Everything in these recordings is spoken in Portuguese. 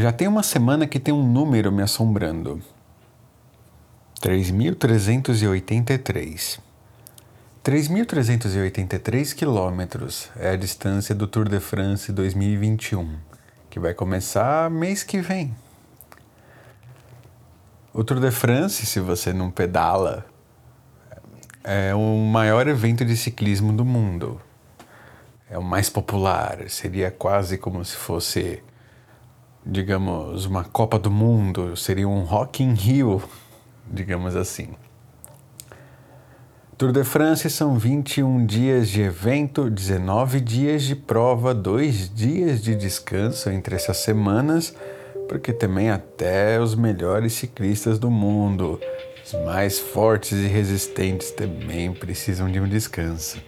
Já tem uma semana que tem um número me assombrando. 3.383. 3.383 quilômetros é a distância do Tour de France 2021, que vai começar mês que vem. O Tour de France, se você não pedala, é o maior evento de ciclismo do mundo. É o mais popular, seria quase como se fosse digamos, uma Copa do Mundo, seria um Rock in Rio, digamos assim. Tour de France são 21 dias de evento, 19 dias de prova, 2 dias de descanso entre essas semanas, porque também até os melhores ciclistas do mundo, os mais fortes e resistentes, também precisam de um descanso,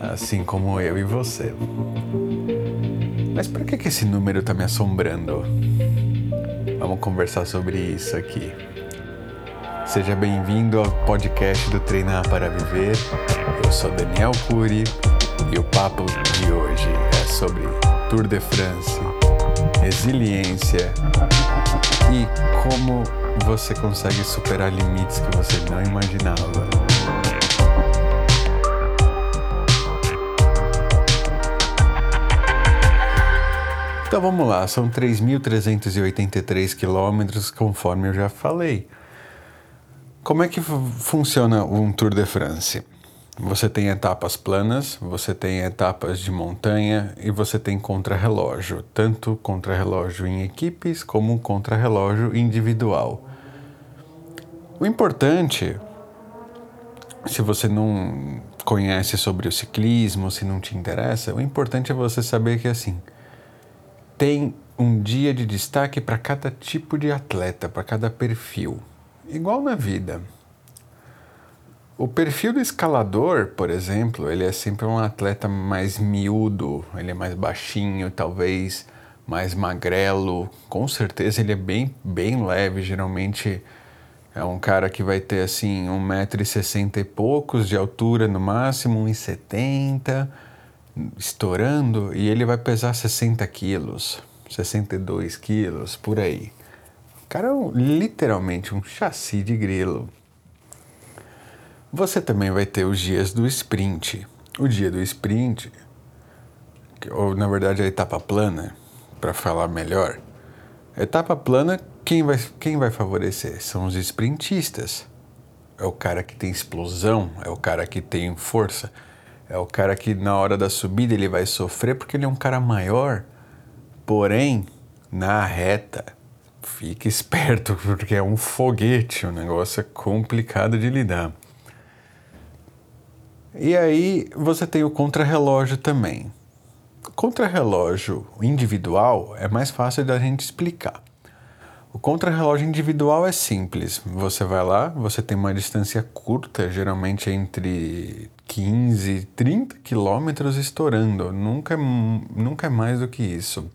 assim como eu e você. Mas por que, que esse número está me assombrando? Vamos conversar sobre isso aqui. Seja bem-vindo ao podcast do Treinar para Viver. Eu sou Daniel Cury e o papo de hoje é sobre Tour de France, resiliência e como você consegue superar limites que você não imaginava. Então vamos lá, são 3.383 quilômetros, conforme eu já falei. Como é que funciona um Tour de France? Você tem etapas planas, você tem etapas de montanha e você tem contrarrelógio, tanto contrarrelógio em equipes como contrarrelógio individual. O importante, se você não conhece sobre o ciclismo, se não te interessa, o importante é você saber que assim, tem um dia de destaque para cada tipo de atleta, para cada perfil. Igual na vida. O perfil do escalador, por exemplo, ele é sempre um atleta mais miúdo, ele é mais baixinho, talvez mais magrelo. Com certeza ele é bem, bem leve, geralmente é um cara que vai ter assim 1,60m e poucos de altura no máximo, 1,70m estourando e ele vai pesar 60 quilos, 62 quilos, por aí. O cara é um, literalmente um chassi de grilo. Você também vai ter os dias do sprint. O dia do sprint, ou na verdade a etapa plana, para falar melhor. A etapa plana, quem vai, quem vai favorecer? São os sprintistas. É o cara que tem explosão, é o cara que tem força é o cara que na hora da subida ele vai sofrer porque ele é um cara maior. Porém, na reta, fique esperto porque é um foguete, o um negócio é complicado de lidar. E aí você tem o contrarrelógio também. Contrarrelógio individual é mais fácil da gente explicar. O contrarrelógio individual é simples. Você vai lá, você tem uma distância curta, geralmente entre 15 e 30 quilômetros estourando. Nunca, é nunca é mais do que isso.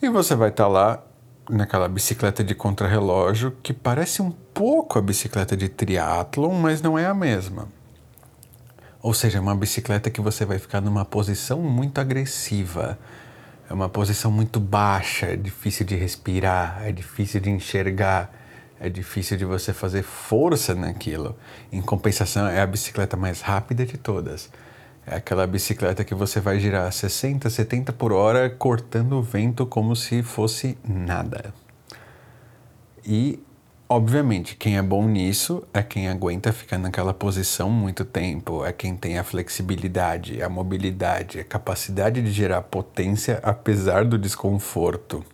E você vai estar tá lá naquela bicicleta de contrarrelógio que parece um pouco a bicicleta de triatlon, mas não é a mesma. Ou seja, é uma bicicleta que você vai ficar numa posição muito agressiva é uma posição muito baixa, é difícil de respirar, é difícil de enxergar, é difícil de você fazer força naquilo. Em compensação, é a bicicleta mais rápida de todas. É aquela bicicleta que você vai girar 60, 70 por hora cortando o vento como se fosse nada. E Obviamente, quem é bom nisso é quem aguenta ficar naquela posição muito tempo, é quem tem a flexibilidade, a mobilidade, a capacidade de gerar potência apesar do desconforto.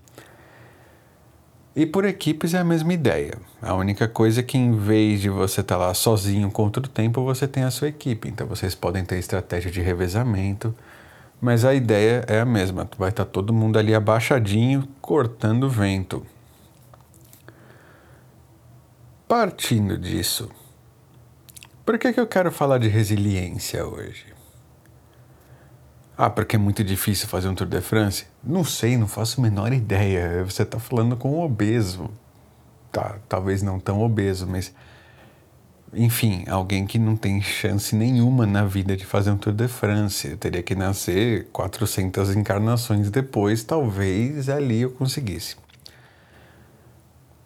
E por equipes é a mesma ideia. A única coisa é que em vez de você estar tá lá sozinho contra o tempo, você tem a sua equipe. Então vocês podem ter estratégia de revezamento, mas a ideia é a mesma. Vai estar tá todo mundo ali abaixadinho, cortando o vento. Partindo disso, por que, que eu quero falar de resiliência hoje? Ah, porque é muito difícil fazer um Tour de France? Não sei, não faço a menor ideia. Você está falando com um obeso. Tá, talvez não tão obeso, mas enfim, alguém que não tem chance nenhuma na vida de fazer um Tour de France. Eu teria que nascer 400 encarnações depois, talvez ali eu conseguisse.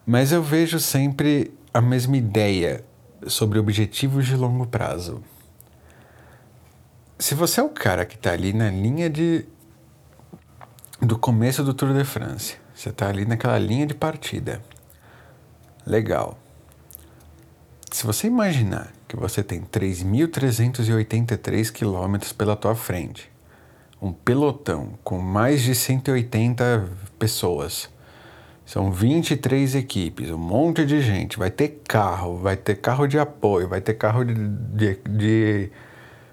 Mas eu vejo sempre a mesma ideia sobre objetivos de longo prazo. Se você é o cara que está ali na linha de do começo do Tour de France, você está ali naquela linha de partida. Legal. Se você imaginar que você tem 3.383 quilômetros pela tua frente, um pelotão com mais de 180 pessoas, são 23 equipes, um monte de gente, vai ter carro, vai ter carro de apoio, vai ter carro de, de, de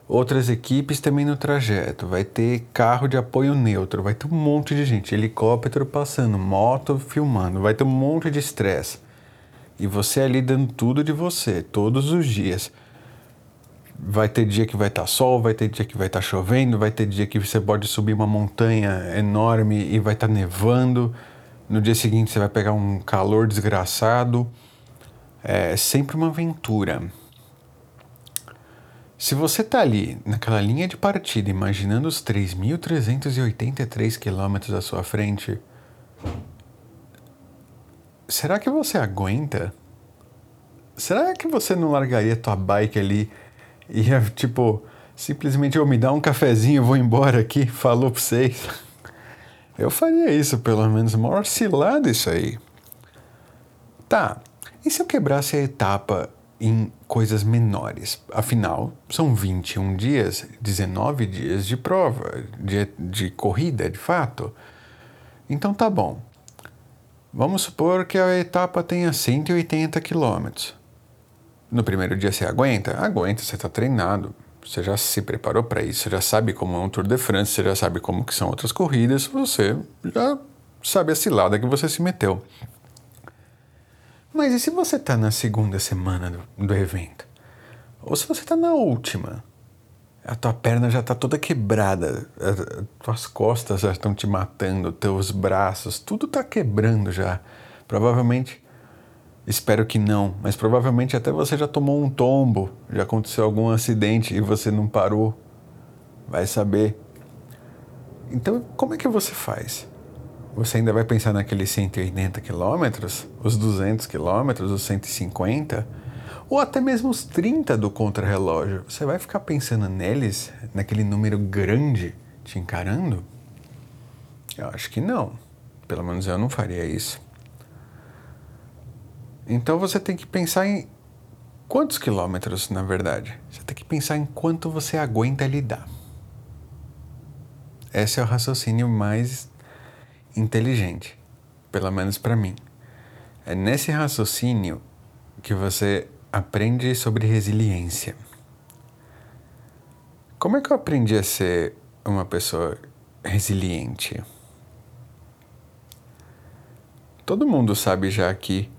outras equipes também no trajeto, vai ter carro de apoio neutro, vai ter um monte de gente, helicóptero passando, moto filmando, vai ter um monte de estresse. E você ali dando tudo de você, todos os dias. Vai ter dia que vai estar tá sol, vai ter dia que vai estar tá chovendo, vai ter dia que você pode subir uma montanha enorme e vai estar tá nevando. No dia seguinte você vai pegar um calor desgraçado. É sempre uma aventura. Se você está ali naquela linha de partida, imaginando os 3.383 quilômetros à sua frente, será que você aguenta? Será que você não largaria tua bike ali e ia, tipo, simplesmente eu me dar um cafezinho, vou embora aqui, falou pra vocês? Eu faria isso, pelo menos, maior cilada isso aí. Tá, e se eu quebrasse a etapa em coisas menores? Afinal, são 21 dias, 19 dias de prova, de, de corrida, de fato. Então tá bom. Vamos supor que a etapa tenha 180 quilômetros. No primeiro dia você aguenta? Aguenta, você está treinado. Você já se preparou para isso, você já sabe como é um Tour de France, você já sabe como que são outras corridas, você já sabe a cilada que você se meteu. Mas e se você está na segunda semana do, do evento? Ou se você está na última? a tua perna já está toda quebrada, as tuas costas já estão te matando, teus braços, tudo está quebrando já. Provavelmente, espero que não, mas provavelmente até você já tomou um tombo, já aconteceu algum acidente e você não parou. Vai saber. Então, como é que você faz? Você ainda vai pensar naqueles 180 quilômetros, os 200 quilômetros, os 150? ou até mesmo os 30 do contrarrelógio, você vai ficar pensando neles, naquele número grande te encarando? Eu acho que não. Pelo menos eu não faria isso. Então você tem que pensar em quantos quilômetros, na verdade. Você tem que pensar em quanto você aguenta lidar. Esse é o raciocínio mais inteligente, pelo menos para mim. É nesse raciocínio que você aprende sobre resiliência. Como é que eu aprendi a ser uma pessoa resiliente? Todo mundo sabe já aqui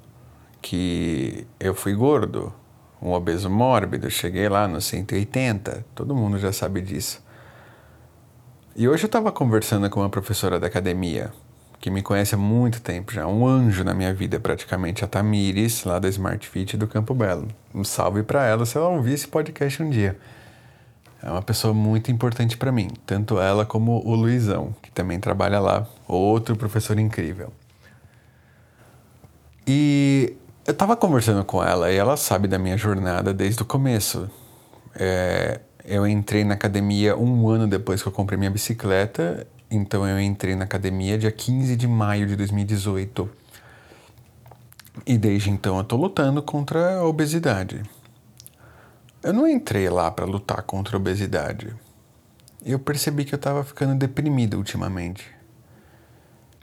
que eu fui gordo, um obeso mórbido, cheguei lá nos 180, todo mundo já sabe disso. E hoje eu estava conversando com uma professora da academia, que me conhece há muito tempo já, um anjo na minha vida praticamente, a Tamires, lá da Smart Fit do Campo Belo. Um salve para ela se ela ouvir esse podcast um dia. É uma pessoa muito importante para mim, tanto ela como o Luizão, que também trabalha lá, outro professor incrível. E eu estava conversando com ela e ela sabe da minha jornada desde o começo. É, eu entrei na academia um ano depois que eu comprei minha bicicleta então eu entrei na academia dia 15 de maio de 2018. E desde então eu tô lutando contra a obesidade. Eu não entrei lá para lutar contra a obesidade. Eu percebi que eu tava ficando deprimido ultimamente.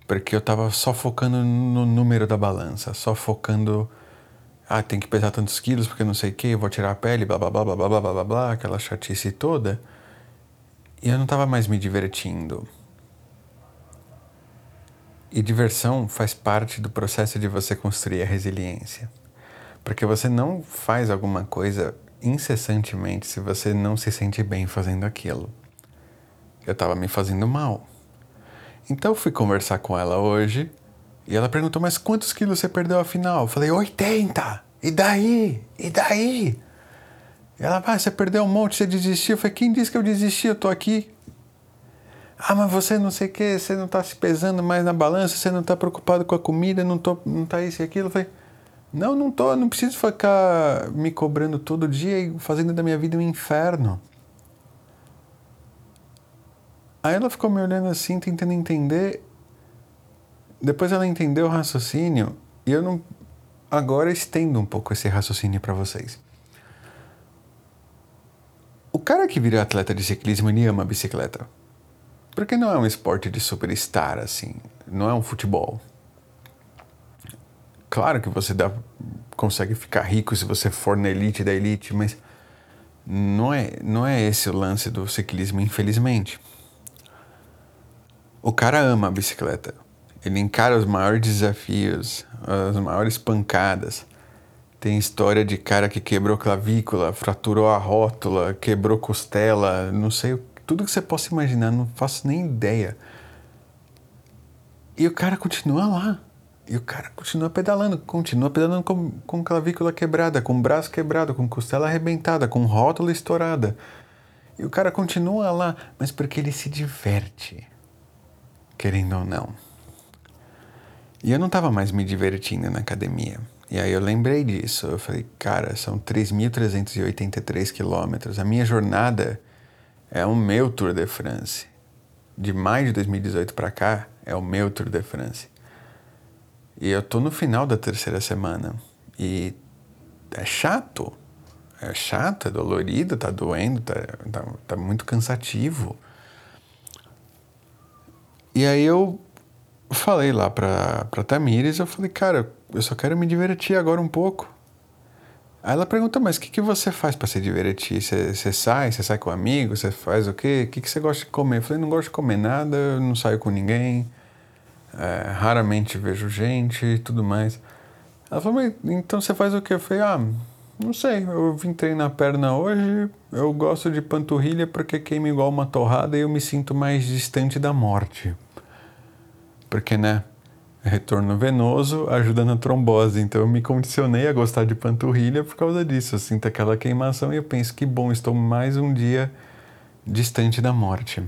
Porque eu tava só focando no número da balança, só focando ah, tem que pesar tantos quilos porque não sei o que, vou tirar a pele, blá blá blá blá blá blá blá blá, aquela chatice toda. E eu não tava mais me divertindo. E diversão faz parte do processo de você construir a resiliência. Porque você não faz alguma coisa incessantemente se você não se sente bem fazendo aquilo. Eu estava me fazendo mal. Então fui conversar com ela hoje e ela perguntou: Mas quantos quilos você perdeu afinal? Eu falei: 80! E daí? E daí? Ela, ah, você perdeu um monte, você desistiu. Eu falei, quem disse que eu desisti? Eu tô aqui. Ah, mas você não sei o que, você não tá se pesando mais na balança, você não tá preocupado com a comida, não, tô, não tá isso e aquilo. Eu falei, não, não tô, não preciso ficar me cobrando todo dia e fazendo da minha vida um inferno. Aí ela ficou me olhando assim, tentando entender. Depois ela entendeu o raciocínio e eu não. Agora estendo um pouco esse raciocínio para vocês. O cara que vira atleta de ciclismo, ele ama bicicleta. Porque não é um esporte de superstar, assim. Não é um futebol. Claro que você dá, consegue ficar rico se você for na elite da elite, mas não é, não é esse o lance do ciclismo, infelizmente. O cara ama a bicicleta. Ele encara os maiores desafios, as maiores pancadas. Tem história de cara que quebrou clavícula, fraturou a rótula, quebrou costela, não sei, tudo que você possa imaginar, não faço nem ideia. E o cara continua lá. E o cara continua pedalando, continua pedalando com, com clavícula quebrada, com braço quebrado, com costela arrebentada, com rótula estourada. E o cara continua lá, mas porque ele se diverte, querendo ou não. E eu não estava mais me divertindo na academia. E aí eu lembrei disso. Eu falei, cara, são 3.383 quilômetros. A minha jornada é o meu Tour de France. De maio de 2018 para cá, é o meu Tour de France. E eu tô no final da terceira semana. E é chato. É chato, é dolorido, tá doendo, tá, tá, tá muito cansativo. E aí eu falei lá pra, pra Tamires, eu falei, cara, eu só quero me divertir agora um pouco. Aí ela pergunta, mas o que, que você faz para se divertir? Você sai, você sai com amigos, você faz o quê? O que, que você gosta de comer? Eu falei, não gosto de comer nada, não saio com ninguém, é, raramente vejo gente e tudo mais. Ela falou, mas então você faz o quê? Eu falei, ah, não sei, eu vim treinar perna hoje, eu gosto de panturrilha porque queima igual uma torrada e eu me sinto mais distante da morte. Porque, né? Retorno venoso ajuda na trombose, então eu me condicionei a gostar de panturrilha por causa disso. Eu sinto aquela queimação e eu penso que bom, estou mais um dia distante da morte.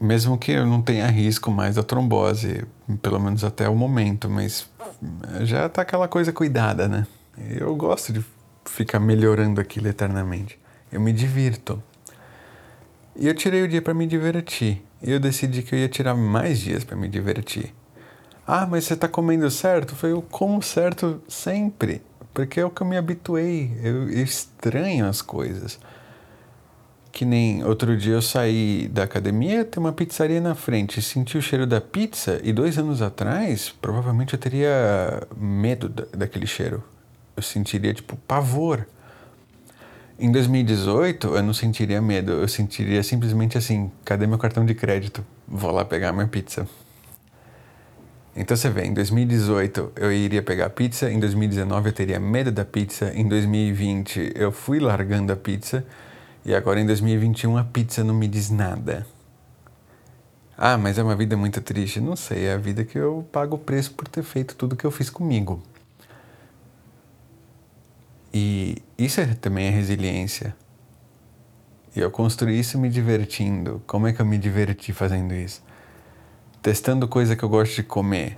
Mesmo que eu não tenha risco mais da trombose, pelo menos até o momento, mas já tá aquela coisa cuidada, né? Eu gosto de ficar melhorando aquilo eternamente. Eu me divirto. E eu tirei o dia para me divertir. E eu decidi que eu ia tirar mais dias para me divertir. Ah, mas você está comendo certo? Foi eu como certo sempre, porque é o que eu me habituei. Eu estranho as coisas. Que nem outro dia eu saí da academia, tem uma pizzaria na frente, senti o cheiro da pizza e dois anos atrás, provavelmente eu teria medo daquele cheiro. Eu sentiria tipo pavor. Em 2018, eu não sentiria medo, eu sentiria simplesmente assim: cadê meu cartão de crédito? Vou lá pegar minha pizza. Então você vê, em 2018 eu iria pegar a pizza, em 2019 eu teria medo da pizza, em 2020 eu fui largando a pizza e agora em 2021 a pizza não me diz nada. Ah, mas é uma vida muito triste. Não sei, é a vida que eu pago o preço por ter feito tudo que eu fiz comigo. E isso é, também é resiliência. E eu construí isso me divertindo. Como é que eu me diverti fazendo isso? Testando coisa que eu gosto de comer,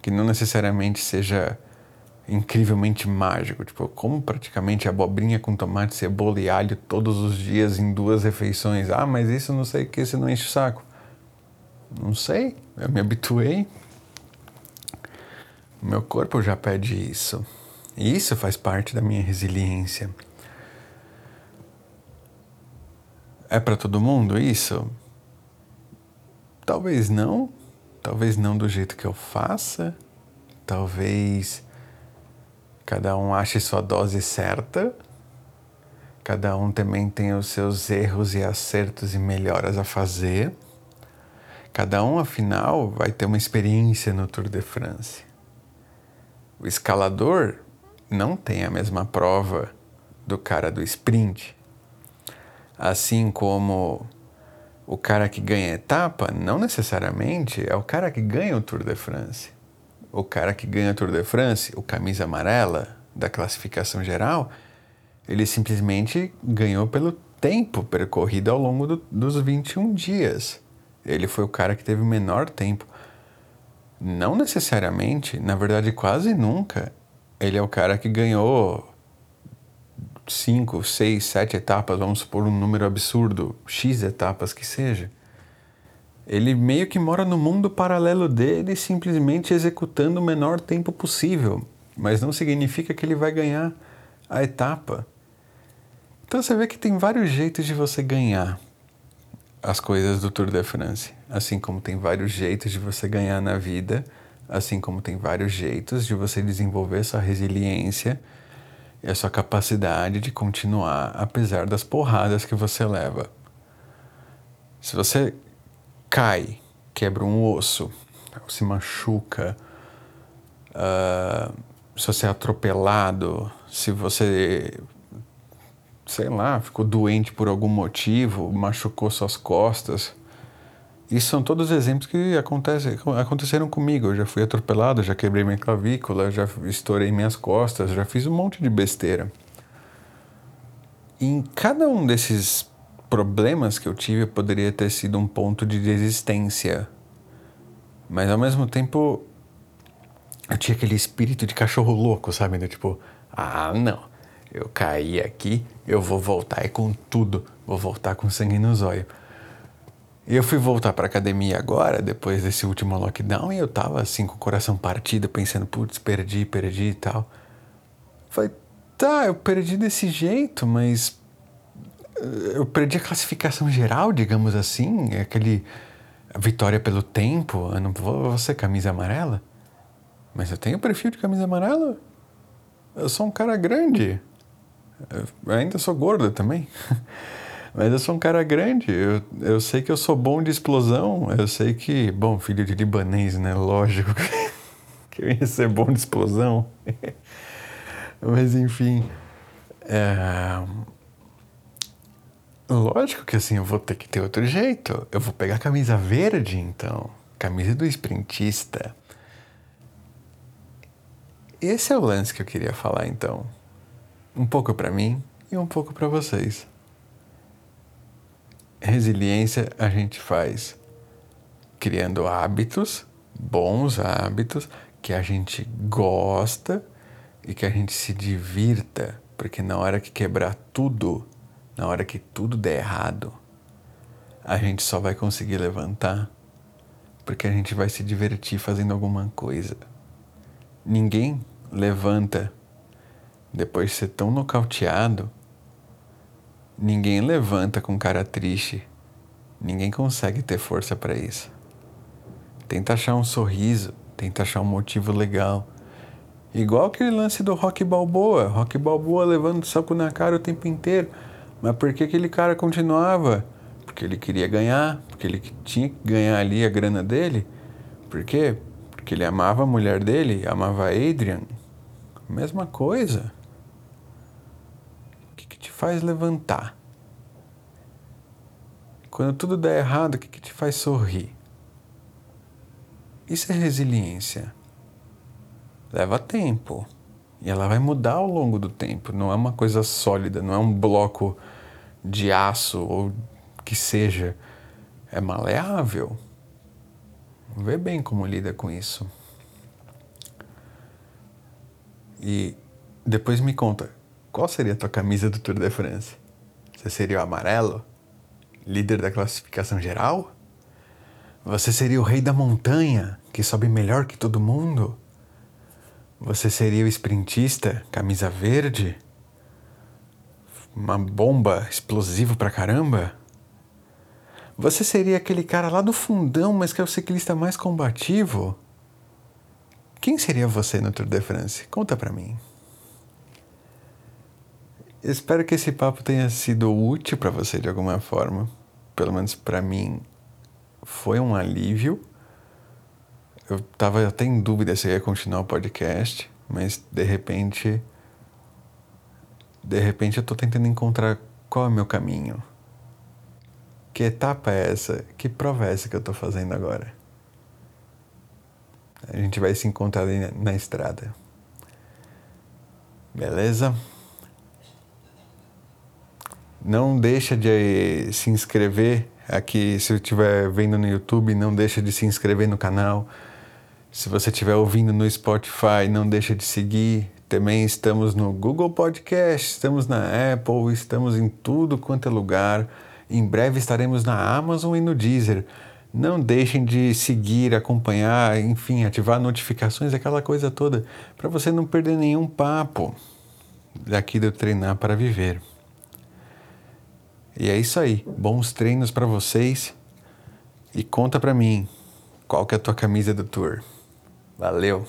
que não necessariamente seja incrivelmente mágico. Tipo, eu como praticamente abobrinha com tomate, cebola e alho todos os dias em duas refeições. Ah, mas isso não sei o que, você não enche o saco. Não sei, eu me habituei. Meu corpo já pede isso. E isso faz parte da minha resiliência. É para todo mundo isso? Talvez não. Talvez não do jeito que eu faça. Talvez cada um ache sua dose certa. Cada um também tem os seus erros e acertos e melhoras a fazer. Cada um, afinal, vai ter uma experiência no Tour de France. O escalador não tem a mesma prova do cara do sprint. Assim como o cara que ganha etapa não necessariamente é o cara que ganha o Tour de France. o cara que ganha a Tour de France, o camisa amarela da classificação geral, ele simplesmente ganhou pelo tempo percorrido ao longo do, dos 21 dias. Ele foi o cara que teve o menor tempo. Não necessariamente, na verdade, quase nunca, ele é o cara que ganhou 5, 6, 7 etapas, vamos supor um número absurdo, X etapas que seja. Ele meio que mora no mundo paralelo dele, simplesmente executando o menor tempo possível, mas não significa que ele vai ganhar a etapa. Então você vê que tem vários jeitos de você ganhar as coisas do Tour de France, assim como tem vários jeitos de você ganhar na vida, assim como tem vários jeitos de você desenvolver sua resiliência e a sua capacidade de continuar apesar das porradas que você leva. Se você cai, quebra um osso, se machuca, uh, se você é atropelado, se você, sei lá, ficou doente por algum motivo, machucou suas costas. Isso são todos exemplos que acontecem, aconteceram comigo. Eu já fui atropelado, já quebrei minha clavícula, já estourei minhas costas, já fiz um monte de besteira. em cada um desses problemas que eu tive poderia ter sido um ponto de desistência. Mas ao mesmo tempo, eu tinha aquele espírito de cachorro louco, sabe? Do tipo, ah, não, eu caí aqui, eu vou voltar e com tudo, vou voltar com sangue no zóio. Eu fui voltar para academia agora, depois desse último lockdown, e eu tava assim com o coração partido, pensando, putz, perdi, perdi e tal. Falei, tá, eu perdi desse jeito, mas eu perdi a classificação geral, digamos assim, aquele vitória pelo tempo. Eu não vou, ser camisa amarela, mas eu tenho perfil de camisa amarela. Eu sou um cara grande. Eu ainda sou gordo também. Mas eu sou um cara grande, eu, eu sei que eu sou bom de explosão, eu sei que, bom, filho de libanês, né? Lógico que eu ia ser bom de explosão. Mas enfim. É, Lógico que assim, eu vou ter que ter outro jeito. Eu vou pegar a camisa verde, então. Camisa do sprintista. Esse é o lance que eu queria falar, então. Um pouco para mim e um pouco para vocês. Resiliência a gente faz criando hábitos, bons hábitos, que a gente gosta e que a gente se divirta, porque na hora que quebrar tudo, na hora que tudo der errado, a gente só vai conseguir levantar porque a gente vai se divertir fazendo alguma coisa. Ninguém levanta depois de ser tão nocauteado. Ninguém levanta com cara triste. Ninguém consegue ter força para isso. Tenta achar um sorriso, tenta achar um motivo legal. Igual aquele lance do Rock Balboa. Rock Balboa levando saco na cara o tempo inteiro. Mas por que aquele cara continuava? Porque ele queria ganhar, porque ele tinha que ganhar ali a grana dele. Por quê? Porque ele amava a mulher dele, amava a Adrian. Mesma coisa. O que, que te faz levantar? Quando tudo dá errado, o que, que te faz sorrir? Isso é resiliência. Leva tempo. E ela vai mudar ao longo do tempo. Não é uma coisa sólida, não é um bloco de aço ou que seja. É maleável. Vê bem como lida com isso. E depois me conta, qual seria a tua camisa do Tour de France? Você seria o amarelo? Líder da classificação geral? Você seria o rei da montanha, que sobe melhor que todo mundo? Você seria o sprintista, camisa verde? Uma bomba explosiva pra caramba? Você seria aquele cara lá do fundão, mas que é o ciclista mais combativo? Quem seria você no Tour de France? Conta pra mim. Espero que esse papo tenha sido útil para você de alguma forma. Pelo menos para mim foi um alívio eu estava até em dúvida se ia continuar o podcast, mas de repente. De repente eu estou tentando encontrar qual é o meu caminho. Que etapa é essa? Que prova é essa que eu estou fazendo agora? A gente vai se encontrar ali na estrada. Beleza? Não deixa de se inscrever aqui, se estiver vendo no YouTube, não deixa de se inscrever no canal. Se você estiver ouvindo no Spotify, não deixa de seguir. Também estamos no Google Podcast, estamos na Apple, estamos em tudo quanto é lugar. Em breve estaremos na Amazon e no Deezer. Não deixem de seguir, acompanhar, enfim, ativar notificações, aquela coisa toda, para você não perder nenhum papo daqui do Treinar para Viver. E é isso aí. Bons treinos para vocês. E conta para mim qual que é a tua camisa do tour. Valeu!